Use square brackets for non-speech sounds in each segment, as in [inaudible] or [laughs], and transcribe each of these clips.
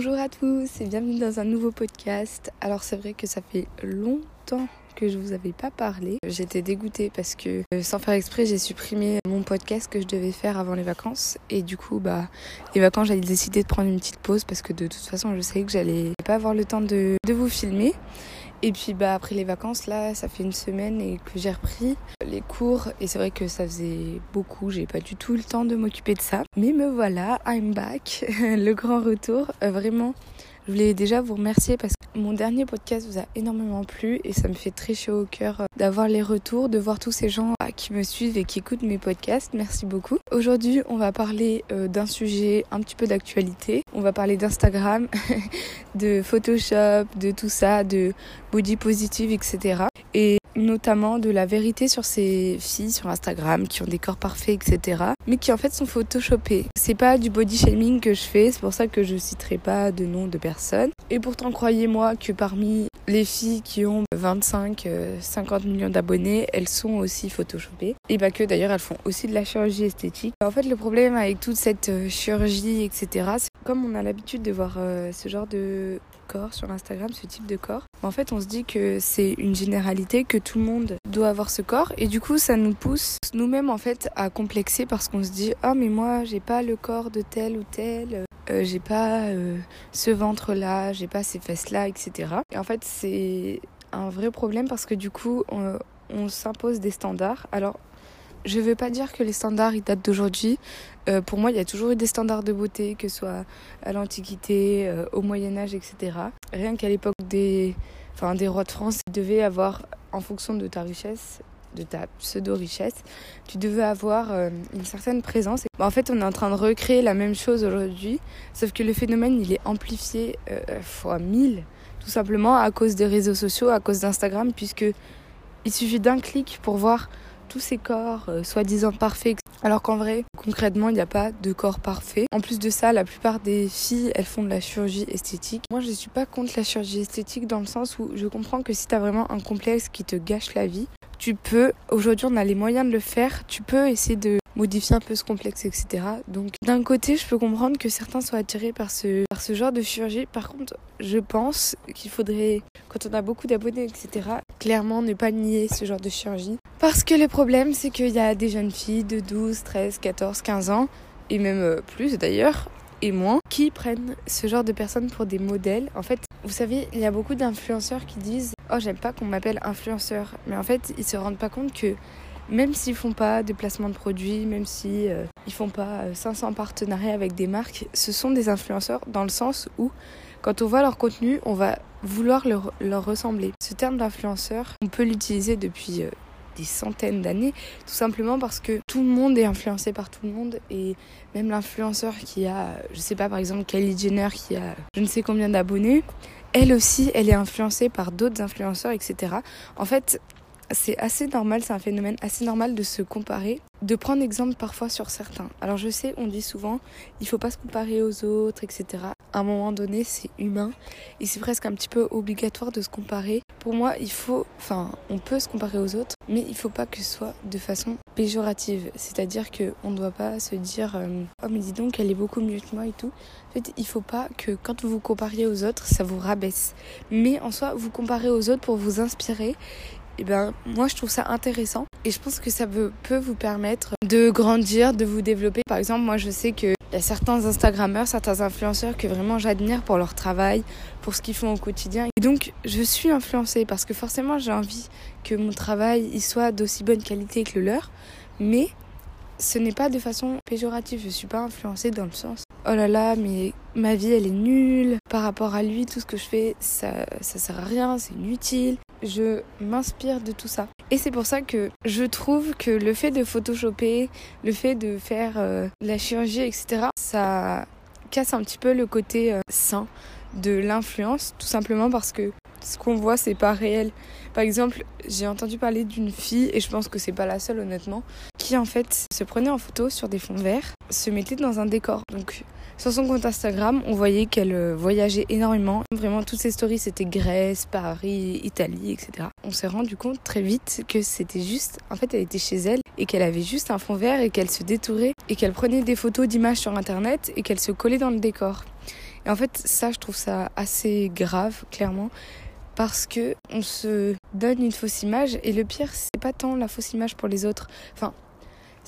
Bonjour à tous et bienvenue dans un nouveau podcast. Alors c'est vrai que ça fait longtemps que je vous avais pas parlé. J'étais dégoûtée parce que euh, sans faire exprès, j'ai supprimé mon podcast que je devais faire avant les vacances et du coup bah les vacances, j'allais décider de prendre une petite pause parce que de toute façon, je savais que j'allais pas avoir le temps de, de vous filmer. Et puis bah après les vacances là, ça fait une semaine et que j'ai repris les cours et c'est vrai que ça faisait beaucoup, j'ai pas du tout le temps de m'occuper de ça. Mais me voilà, I'm back, [laughs] le grand retour. Euh, vraiment, je voulais déjà vous remercier parce que mon dernier podcast vous a énormément plu et ça me fait très chaud au cœur euh, d'avoir les retours, de voir tous ces gens euh, qui me suivent et qui écoutent mes podcasts. Merci beaucoup. Aujourd'hui, on va parler d'un sujet un petit peu d'actualité. On va parler d'Instagram, [laughs] de Photoshop, de tout ça, de body positive, etc. Et notamment de la vérité sur ces filles sur Instagram qui ont des corps parfaits, etc. Mais qui en fait sont photoshopées. C'est pas du body shaming que je fais, c'est pour ça que je citerai pas de nom de personne. Et pourtant, croyez-moi que parmi les filles qui ont 25, 50 euh, millions d'abonnés, elles sont aussi photoshopées. Et pas que d'ailleurs, elles font aussi de la chirurgie esthétique. En fait, le problème avec toute cette euh, chirurgie, etc., c'est comme on a l'habitude de voir euh, ce genre de corps sur Instagram, ce type de corps, en fait, on se dit que c'est une généralité, que tout le monde doit avoir ce corps. Et du coup, ça nous pousse nous-mêmes, en fait, à complexer parce qu'on se dit, oh, mais moi, j'ai pas le corps de tel ou tel. Euh, j'ai pas euh, ce ventre-là, j'ai pas ces fesses-là, etc. Et en fait, c'est un vrai problème parce que du coup, on, on s'impose des standards. Alors, je veux pas dire que les standards ils datent d'aujourd'hui. Euh, pour moi, il y a toujours eu des standards de beauté, que ce soit à l'Antiquité, euh, au Moyen Âge, etc. Rien qu'à l'époque des, enfin, des rois de France, ils devaient avoir, en fonction de ta richesse, de ta pseudo-richesse, tu devais avoir euh, une certaine présence. En fait, on est en train de recréer la même chose aujourd'hui, sauf que le phénomène, il est amplifié fois 1000, tout simplement à cause des réseaux sociaux, à cause d'Instagram, puisque il suffit d'un clic pour voir tous ces corps euh, soi-disant parfaits. Alors qu'en vrai, concrètement, il n'y a pas de corps parfait. En plus de ça, la plupart des filles, elles font de la chirurgie esthétique. Moi, je ne suis pas contre la chirurgie esthétique dans le sens où je comprends que si tu vraiment un complexe qui te gâche la vie, tu peux, aujourd'hui on a les moyens de le faire, tu peux essayer de modifier un peu ce complexe, etc. Donc d'un côté, je peux comprendre que certains soient attirés par ce, genre de chirurgie. Par contre, je pense qu'il faudrait, quand on a beaucoup d'abonnés, etc., clairement ne pas nier ce genre de chirurgie. Parce que le problème, c'est qu'il y a des jeunes filles de 12, 13, 14, 15 ans, et même euh, plus d'ailleurs, et moins, qui prennent ce genre de personnes pour des modèles. En fait, vous savez, il y a beaucoup d'influenceurs qui disent Oh, j'aime pas qu'on m'appelle influenceur. Mais en fait, ils se rendent pas compte que même s'ils font pas de placement de produits, même si euh, font pas 500 euh, partenariats avec des marques, ce sont des influenceurs dans le sens où quand on voit leur contenu, on va vouloir leur, leur ressembler. Ce terme d'influenceur, on peut l'utiliser depuis euh, des centaines d'années, tout simplement parce que tout le monde est influencé par tout le monde et même l'influenceur qui a, je sais pas, par exemple Kylie Jenner qui a je ne sais combien d'abonnés, elle aussi, elle est influencée par d'autres influenceurs, etc. En fait, c'est assez normal, c'est un phénomène assez normal de se comparer, de prendre exemple parfois sur certains. Alors je sais, on dit souvent, il faut pas se comparer aux autres, etc. À un moment donné, c'est humain et c'est presque un petit peu obligatoire de se comparer. Pour moi, il faut, enfin, on peut se comparer aux autres, mais il faut pas que ce soit de façon péjorative. C'est-à-dire que on ne doit pas se dire, euh, oh mais dis donc, elle est beaucoup mieux que moi et tout. En fait, il faut pas que quand vous vous compariez aux autres, ça vous rabaisse. Mais en soi, vous comparez aux autres pour vous inspirer et eh ben moi je trouve ça intéressant et je pense que ça peut, vous permettre de grandir, de vous développer. Par exemple, moi je sais qu'il y a certains Instagrammeurs, certains influenceurs que vraiment j'admire pour leur travail, pour ce qu'ils font au quotidien. Et donc je suis influencée parce que forcément j'ai envie que mon travail il soit d'aussi bonne qualité que le leur, mais ce n'est pas de façon péjorative. Je suis pas influencée dans le sens oh là là, mais ma vie elle est nulle. Par rapport à lui, tout ce que je fais, ça, ça sert à rien, c'est inutile je m'inspire de tout ça. Et c'est pour ça que je trouve que le fait de photoshopper, le fait de faire euh, la chirurgie, etc., ça casse un petit peu le côté euh, sain de l'influence, tout simplement parce que ce qu'on voit, c'est pas réel. Par exemple, j'ai entendu parler d'une fille, et je pense que c'est pas la seule honnêtement, en fait se prenait en photo sur des fonds verts, se mettait dans un décor. Donc sur son compte Instagram, on voyait qu'elle euh, voyageait énormément. Vraiment, toutes ses stories, c'était Grèce, Paris, Italie, etc. On s'est rendu compte très vite que c'était juste, en fait, elle était chez elle et qu'elle avait juste un fond vert et qu'elle se détourait et qu'elle prenait des photos d'images sur Internet et qu'elle se collait dans le décor Et en fait, ça, je trouve ça assez grave, clairement, parce que on se donne une fausse image et le pire, c'est pas tant la fausse image pour les autres. Enfin,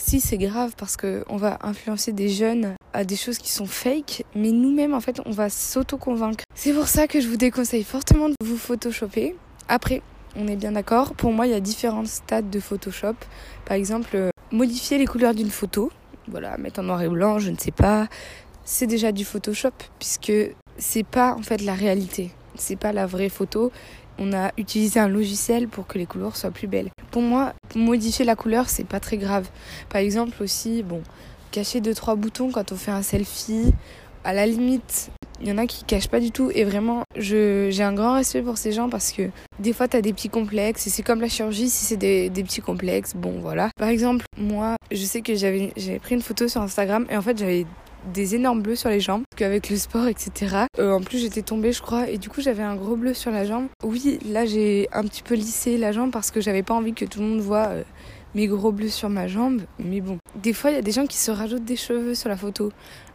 si c'est grave parce que on va influencer des jeunes à des choses qui sont fake, mais nous-mêmes en fait on va s'auto-convaincre. C'est pour ça que je vous déconseille fortement de vous photoshopper. Après, on est bien d'accord, pour moi il y a différents stades de Photoshop. Par exemple, euh, modifier les couleurs d'une photo, voilà, mettre en noir et blanc, je ne sais pas, c'est déjà du Photoshop puisque c'est pas en fait la réalité. C'est pas la vraie photo. On a utilisé un logiciel pour que les couleurs soient plus belles. Pour moi, modifier la couleur, c'est pas très grave. Par exemple aussi, bon, cacher deux trois boutons quand on fait un selfie, à la limite, il y en a qui cachent pas du tout et vraiment j'ai un grand respect pour ces gens parce que des fois tu as des petits complexes et c'est comme la chirurgie si c'est des, des, petits complexes bon voilà par exemple moi je sais que j'avais pris une photo sur Instagram et en fait j'avais des énormes bleus sur les jambes, qu'avec le sport, etc. Euh, en plus, j'étais tombée, je crois, et du coup, j'avais un gros bleu sur la jambe. Oui, là, j'ai un petit peu lissé la jambe parce que j'avais pas envie que tout le monde voit euh, mes gros bleus sur ma jambe. Mais bon, des fois, il y a des gens qui se rajoutent des cheveux sur la photo.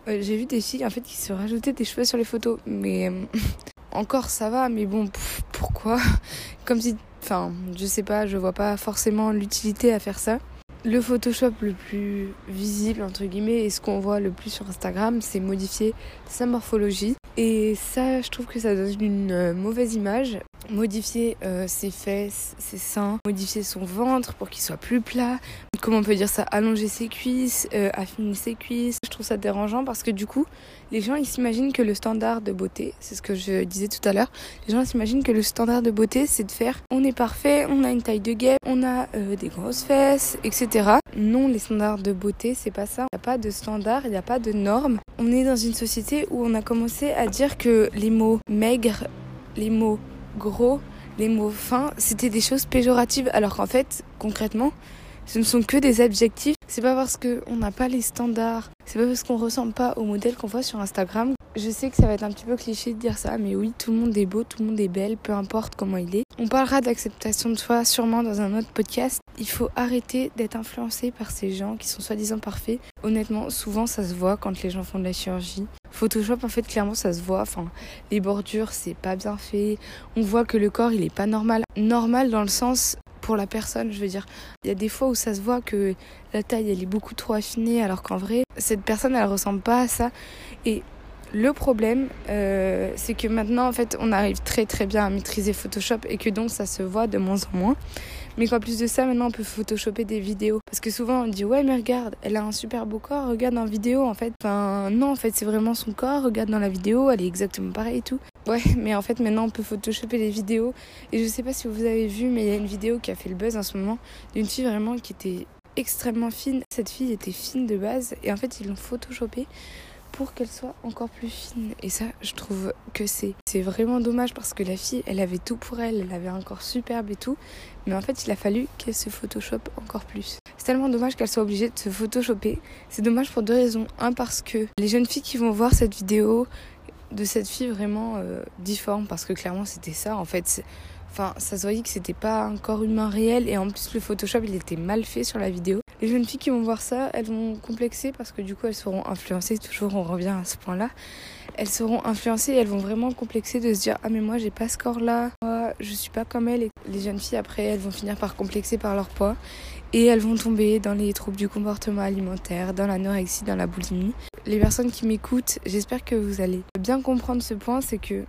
Euh, j'ai vu des filles, en fait, qui se rajoutaient des cheveux sur les photos. Mais [laughs] encore, ça va, mais bon, pourquoi? [laughs] Comme si, enfin, je sais pas, je vois pas forcément l'utilité à faire ça. Le Photoshop le plus visible, entre guillemets, et ce qu'on voit le plus sur Instagram, c'est modifier sa morphologie. Et ça, je trouve que ça donne une euh, mauvaise image. Modifier euh, ses fesses, ses seins, modifier son ventre pour qu'il soit plus plat. Comment on peut dire ça Allonger ses cuisses, euh, affiner ses cuisses. Je trouve ça dérangeant parce que du coup, les gens ils s'imaginent que le standard de beauté, c'est ce que je disais tout à l'heure, les gens s'imaginent que le standard de beauté c'est de faire on est parfait, on a une taille de guêpe, on a des grosses fesses, etc. Non, les standards de beauté c'est pas ça. Il n'y a pas de standard, il n'y a pas de normes. On est dans une société où on a commencé à dire que les mots maigres, les mots gros, les mots fins, c'était des choses péjoratives, alors qu'en fait, concrètement, ce ne sont que des adjectifs. C'est pas parce qu'on n'a pas les standards, c'est pas parce qu'on ressemble pas au modèle qu'on voit sur Instagram. Je sais que ça va être un petit peu cliché de dire ça, mais oui, tout le monde est beau, tout le monde est belle, peu importe comment il est. On parlera d'acceptation de soi sûrement dans un autre podcast. Il faut arrêter d'être influencé par ces gens qui sont soi-disant parfaits. Honnêtement, souvent ça se voit quand les gens font de la chirurgie. Photoshop, en fait, clairement, ça se voit. Enfin, les bordures, c'est pas bien fait. On voit que le corps, il est pas normal. Normal dans le sens pour la personne, je veux dire. Il y a des fois où ça se voit que la taille, elle est beaucoup trop affinée, alors qu'en vrai, cette personne, elle ressemble pas à ça. Et le problème, euh, c'est que maintenant, en fait, on arrive très très bien à maîtriser Photoshop et que donc ça se voit de moins en moins. Mais qu'en plus de ça, maintenant, on peut photoshopper des vidéos. Parce que souvent, on dit, ouais, mais regarde, elle a un super beau corps, regarde en vidéo, en fait. Enfin, non, en fait, c'est vraiment son corps, regarde dans la vidéo, elle est exactement pareille et tout. Ouais, [laughs] mais en fait, maintenant, on peut photoshopper les vidéos. Et je sais pas si vous avez vu, mais il y a une vidéo qui a fait le buzz en ce moment d'une fille vraiment qui était extrêmement fine. Cette fille était fine de base et en fait, ils l'ont photoshopée pour qu'elle soit encore plus fine. Et ça, je trouve que c'est vraiment dommage parce que la fille, elle avait tout pour elle, elle avait un corps superbe et tout, mais en fait, il a fallu qu'elle se photoshop encore plus. C'est tellement dommage qu'elle soit obligée de se photoshopper. C'est dommage pour deux raisons. Un parce que les jeunes filles qui vont voir cette vidéo de cette fille vraiment euh, difforme parce que clairement, c'était ça en fait. Enfin, ça se voyait que c'était pas un corps humain réel et en plus le Photoshop il était mal fait sur la vidéo. Les jeunes filles qui vont voir ça, elles vont complexer parce que du coup elles seront influencées, toujours on revient à ce point-là. Elles seront influencées et elles vont vraiment complexer de se dire ah mais moi j'ai pas ce corps là, moi je suis pas comme elle et les jeunes filles après elles vont finir par complexer par leur poids. Et elles vont tomber dans les troubles du comportement alimentaire, dans l'anorexie, dans la boulimie. Les personnes qui m'écoutent, j'espère que vous allez bien comprendre ce point, c'est que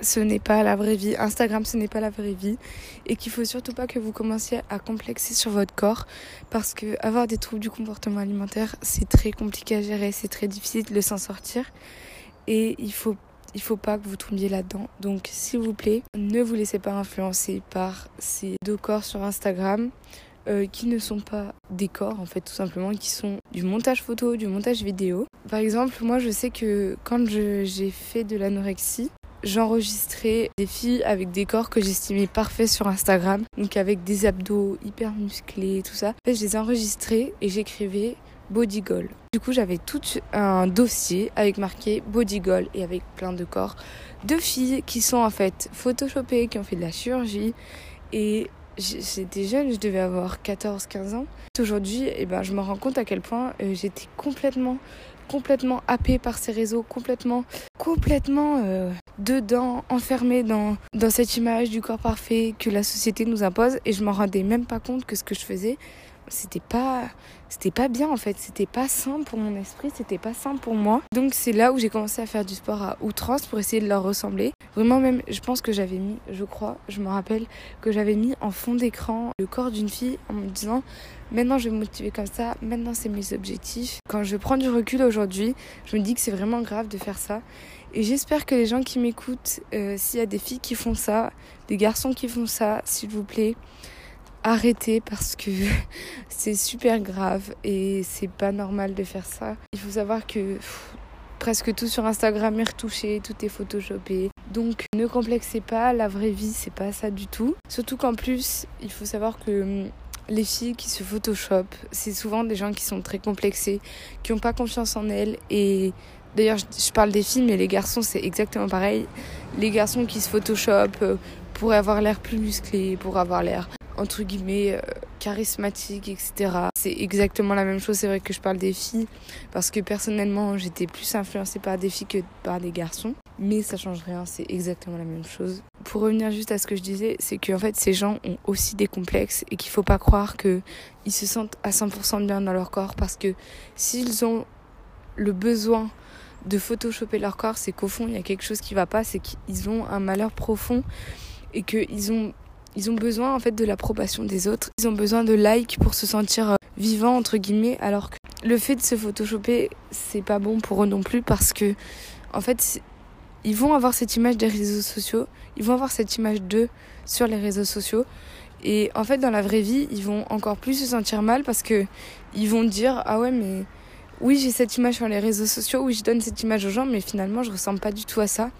ce n'est pas la vraie vie. Instagram, ce n'est pas la vraie vie. Et qu'il faut surtout pas que vous commenciez à complexer sur votre corps. Parce que avoir des troubles du comportement alimentaire, c'est très compliqué à gérer. C'est très difficile de s'en sortir. Et il faut, faut pas que vous tombiez là-dedans. Donc, s'il vous plaît, ne vous laissez pas influencer par ces deux corps sur Instagram. Euh, qui ne sont pas des corps en fait tout simplement qui sont du montage photo du montage vidéo par exemple moi je sais que quand j'ai fait de l'anorexie j'enregistrais des filles avec des corps que j'estimais parfaits sur Instagram, donc avec des abdos hyper musclés, tout ça. En fait, je les enregistrais et j'écrivais body goal. Du coup, j'avais tout un dossier avec marqué body goal et avec plein de corps de filles qui sont en fait photoshopées, qui ont fait de la chirurgie et j'étais jeune, je devais avoir 14-15 ans. Aujourd'hui, eh ben, je me rends compte à quel point euh, j'étais complètement complètement happée par ces réseaux, complètement, complètement euh, dedans, enfermée dans, dans cette image du corps parfait que la société nous impose. Et je m'en rendais même pas compte que ce que je faisais, c'était pas c'était pas bien en fait. C'était pas sain pour mon esprit c'était pas sain pour moi. Donc c'est là où j'ai commencé à faire du sport à outrance pour essayer de leur ressembler. Vraiment même je pense que j'avais mis je crois je me rappelle que j'avais mis en fond d'écran le corps d'une fille en me disant maintenant je vais me motiver comme ça maintenant c'est mes objectifs. Quand je prends du recul aujourd'hui je me dis que c'est vraiment grave de faire ça et j'espère que les gens qui m'écoutent euh, s'il y a des filles qui font ça des garçons qui font ça s'il vous plaît arrêter parce que [laughs] c'est super grave et c'est pas normal de faire ça. Il faut savoir que presque tout sur Instagram est retouché, tout est photoshopé. Donc ne complexez pas, la vraie vie c'est pas ça du tout. Surtout qu'en plus, il faut savoir que hum, les filles qui se photoshopent, c'est souvent des gens qui sont très complexés, qui n'ont pas confiance en elles et D'ailleurs, je parle des filles, mais les garçons, c'est exactement pareil. Les garçons qui se photoshopent euh, pour avoir l'air plus musclé, pour avoir l'air entre guillemets euh, charismatique, etc. C'est exactement la même chose. C'est vrai que je parle des filles parce que personnellement j'étais plus influencée par des filles que par des garçons. Mais ça change rien, c'est exactement la même chose. Pour revenir juste à ce que je disais, c'est qu'en fait ces gens ont aussi des complexes et qu'il faut pas croire qu'ils se sentent à 100% bien dans leur corps parce que s'ils ont le besoin de photoshopper leur corps, c'est qu'au fond il y a quelque chose qui va pas, c'est qu'ils ont un malheur profond et qu'ils ont ils ont besoin en fait de l'approbation des autres. Ils ont besoin de likes pour se sentir euh, vivants entre guillemets alors que le fait de se photoshopper c'est pas bon pour eux non plus parce que en fait ils vont avoir cette image des réseaux sociaux, ils vont avoir cette image d'eux sur les réseaux sociaux et en fait dans la vraie vie, ils vont encore plus se sentir mal parce que ils vont dire ah ouais mais oui, j'ai cette image sur les réseaux sociaux, oui, je donne cette image aux gens, mais finalement, je ressemble pas du tout à ça.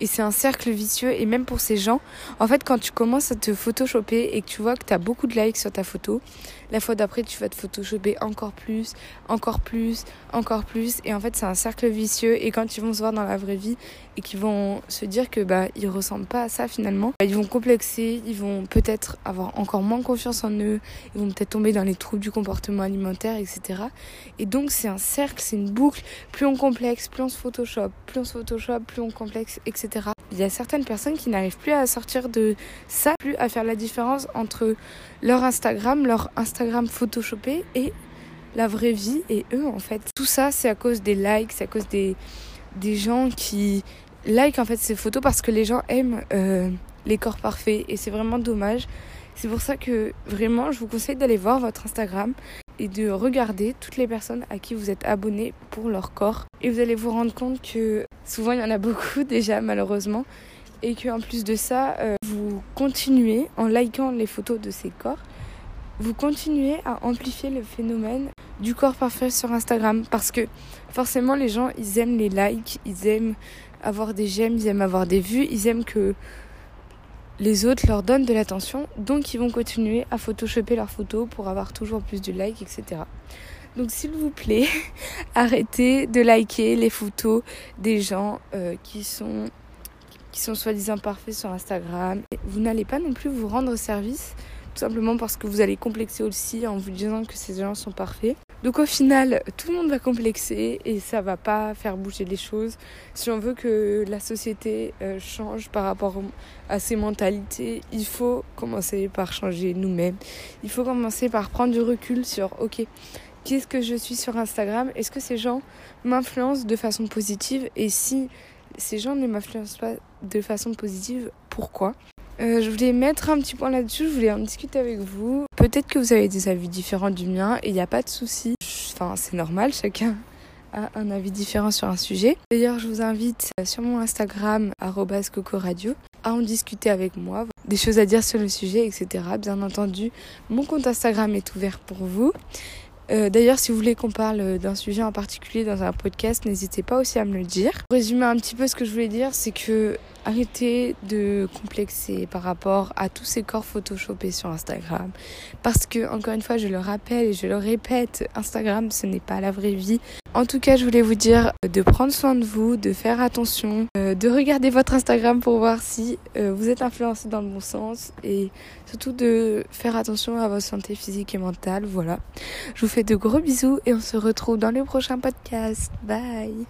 Et c'est un cercle vicieux. Et même pour ces gens, en fait, quand tu commences à te photoshopper et que tu vois que tu as beaucoup de likes sur ta photo, la fois d'après, tu vas te photoshopper encore plus, encore plus, encore plus. Et en fait, c'est un cercle vicieux. Et quand ils vont se voir dans la vraie vie et qu'ils vont se dire que bah ils ressemblent pas à ça finalement, bah, ils vont complexer, ils vont peut-être avoir encore moins confiance en eux, ils vont peut-être tomber dans les troubles du comportement alimentaire, etc. Et donc c'est un cercle, c'est une boucle. Plus on complexe, plus on se photoshop, plus on se photoshop, plus on complexe, etc. Il y a certaines personnes qui n'arrivent plus à sortir de ça, plus à faire la différence entre leur Instagram, leur Instagram photoshopé et la vraie vie et eux en fait. Tout ça c'est à cause des likes, c'est à cause des, des gens qui like en fait ces photos parce que les gens aiment euh, les corps parfaits et c'est vraiment dommage. C'est pour ça que vraiment je vous conseille d'aller voir votre Instagram et de regarder toutes les personnes à qui vous êtes abonné pour leur corps. Et vous allez vous rendre compte que souvent il y en a beaucoup [laughs] déjà malheureusement. Et qu'en plus de ça, euh, vous continuez en likant les photos de ces corps, vous continuez à amplifier le phénomène du corps parfait sur Instagram. Parce que forcément les gens, ils aiment les likes, ils aiment avoir des j'aime, ils aiment avoir des vues, ils aiment que les autres leur donnent de l'attention, donc ils vont continuer à photoshopper leurs photos pour avoir toujours plus de likes, etc. Donc s'il vous plaît, [laughs] arrêtez de liker les photos des gens euh, qui sont qui sont soi-disant parfaits sur Instagram. Vous n'allez pas non plus vous rendre service, tout simplement parce que vous allez complexer aussi en vous disant que ces gens sont parfaits. Donc au final, tout le monde va complexer et ça va pas faire bouger les choses. Si on veut que la société euh, change par rapport à ces mentalités, il faut commencer par changer nous-mêmes. Il faut commencer par prendre du recul sur OK, qu'est-ce que je suis sur Instagram? Est-ce que ces gens m'influencent de façon positive? Et si ces gens ne m'influencent pas de façon positive, pourquoi euh, je voulais mettre un petit point là-dessus, je voulais en discuter avec vous. Peut-être que vous avez des avis différents du mien et il n'y a pas de souci. Enfin, c'est normal, chacun a un avis différent sur un sujet. D'ailleurs, je vous invite sur mon Instagram, cocoradio, à en discuter avec moi, des choses à dire sur le sujet, etc. Bien entendu, mon compte Instagram est ouvert pour vous. Euh, d'ailleurs, si vous voulez qu'on parle d'un sujet en particulier dans un podcast, n'hésitez pas aussi à me le dire. Pour résumer un petit peu ce que je voulais dire, c'est que Arrêtez de complexer par rapport à tous ces corps photoshopés sur Instagram. Parce que, encore une fois, je le rappelle et je le répète, Instagram, ce n'est pas la vraie vie. En tout cas, je voulais vous dire de prendre soin de vous, de faire attention, euh, de regarder votre Instagram pour voir si euh, vous êtes influencé dans le bon sens et surtout de faire attention à votre santé physique et mentale. Voilà. Je vous fais de gros bisous et on se retrouve dans le prochain podcast. Bye